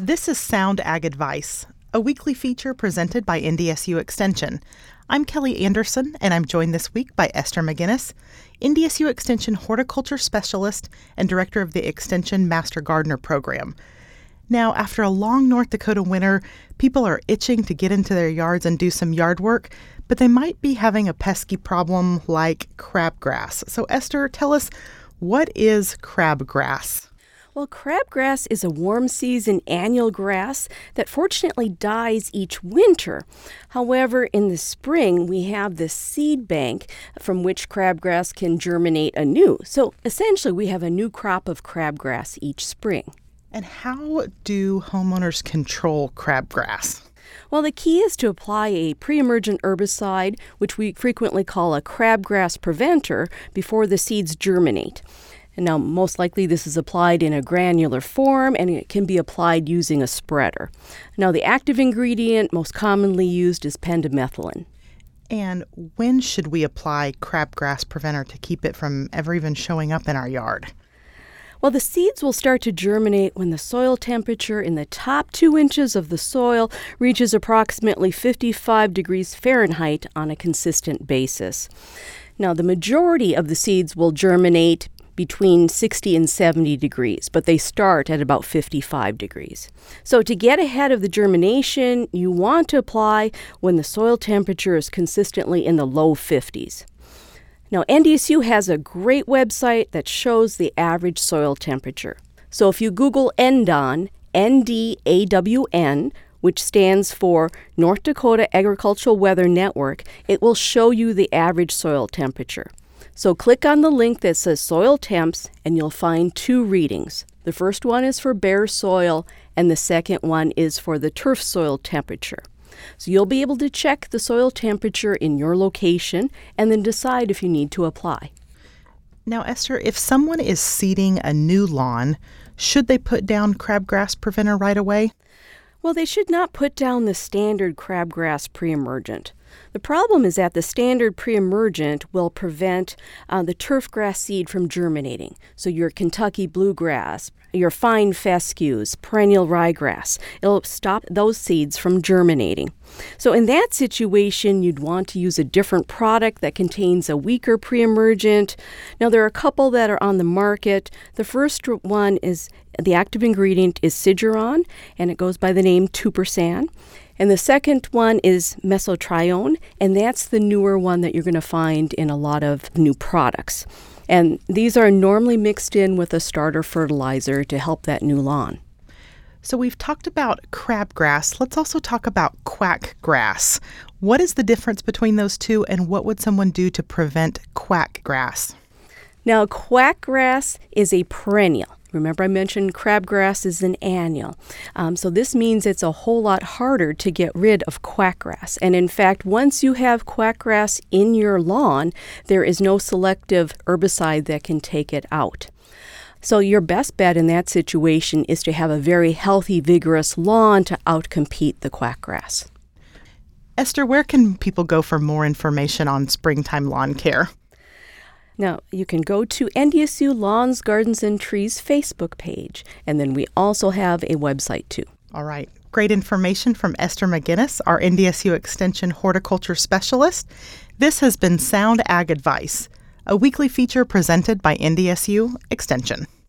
This is Sound Ag Advice, a weekly feature presented by NDSU Extension. I'm Kelly Anderson, and I'm joined this week by Esther McGinnis, NDSU Extension Horticulture Specialist and Director of the Extension Master Gardener Program. Now, after a long North Dakota winter, people are itching to get into their yards and do some yard work, but they might be having a pesky problem like crabgrass. So, Esther, tell us what is crabgrass? Well, crabgrass is a warm season annual grass that fortunately dies each winter. However, in the spring, we have this seed bank from which crabgrass can germinate anew. So essentially, we have a new crop of crabgrass each spring. And how do homeowners control crabgrass? Well, the key is to apply a pre emergent herbicide, which we frequently call a crabgrass preventer, before the seeds germinate. And now, most likely, this is applied in a granular form and it can be applied using a spreader. Now, the active ingredient most commonly used is pendimethalin. And when should we apply crabgrass preventer to keep it from ever even showing up in our yard? Well, the seeds will start to germinate when the soil temperature in the top two inches of the soil reaches approximately 55 degrees Fahrenheit on a consistent basis. Now, the majority of the seeds will germinate between 60 and 70 degrees, but they start at about 55 degrees. So, to get ahead of the germination, you want to apply when the soil temperature is consistently in the low 50s. Now, NDSU has a great website that shows the average soil temperature. So, if you Google NDAWN, N D A W N, which stands for North Dakota Agricultural Weather Network, it will show you the average soil temperature. So click on the link that says soil temps and you'll find two readings. The first one is for bare soil and the second one is for the turf soil temperature. So you'll be able to check the soil temperature in your location and then decide if you need to apply. Now, Esther, if someone is seeding a new lawn, should they put down crabgrass preventer right away? Well, they should not put down the standard crabgrass pre-emergent. The problem is that the standard pre-emergent will prevent uh, the turf grass seed from germinating. So your Kentucky bluegrass, your fine fescues, perennial ryegrass, it'll stop those seeds from germinating. So in that situation, you'd want to use a different product that contains a weaker pre-emergent. Now there are a couple that are on the market. The first one is the active ingredient is siduron, and it goes by the name Tupersan. And the second one is mesotrione, and that's the newer one that you're going to find in a lot of new products. And these are normally mixed in with a starter fertilizer to help that new lawn. So we've talked about crabgrass. Let's also talk about quack grass. What is the difference between those two, and what would someone do to prevent quack grass? Now, quack grass is a perennial. Remember, I mentioned crabgrass is an annual. Um, so this means it's a whole lot harder to get rid of quackgrass. And in fact, once you have quackgrass in your lawn, there is no selective herbicide that can take it out. So your best bet in that situation is to have a very healthy, vigorous lawn to outcompete the quackgrass. Esther, where can people go for more information on springtime lawn care? Now, you can go to NDSU Lawns, Gardens, and Trees Facebook page, and then we also have a website too. All right. Great information from Esther McGinnis, our NDSU Extension Horticulture Specialist. This has been Sound Ag Advice, a weekly feature presented by NDSU Extension.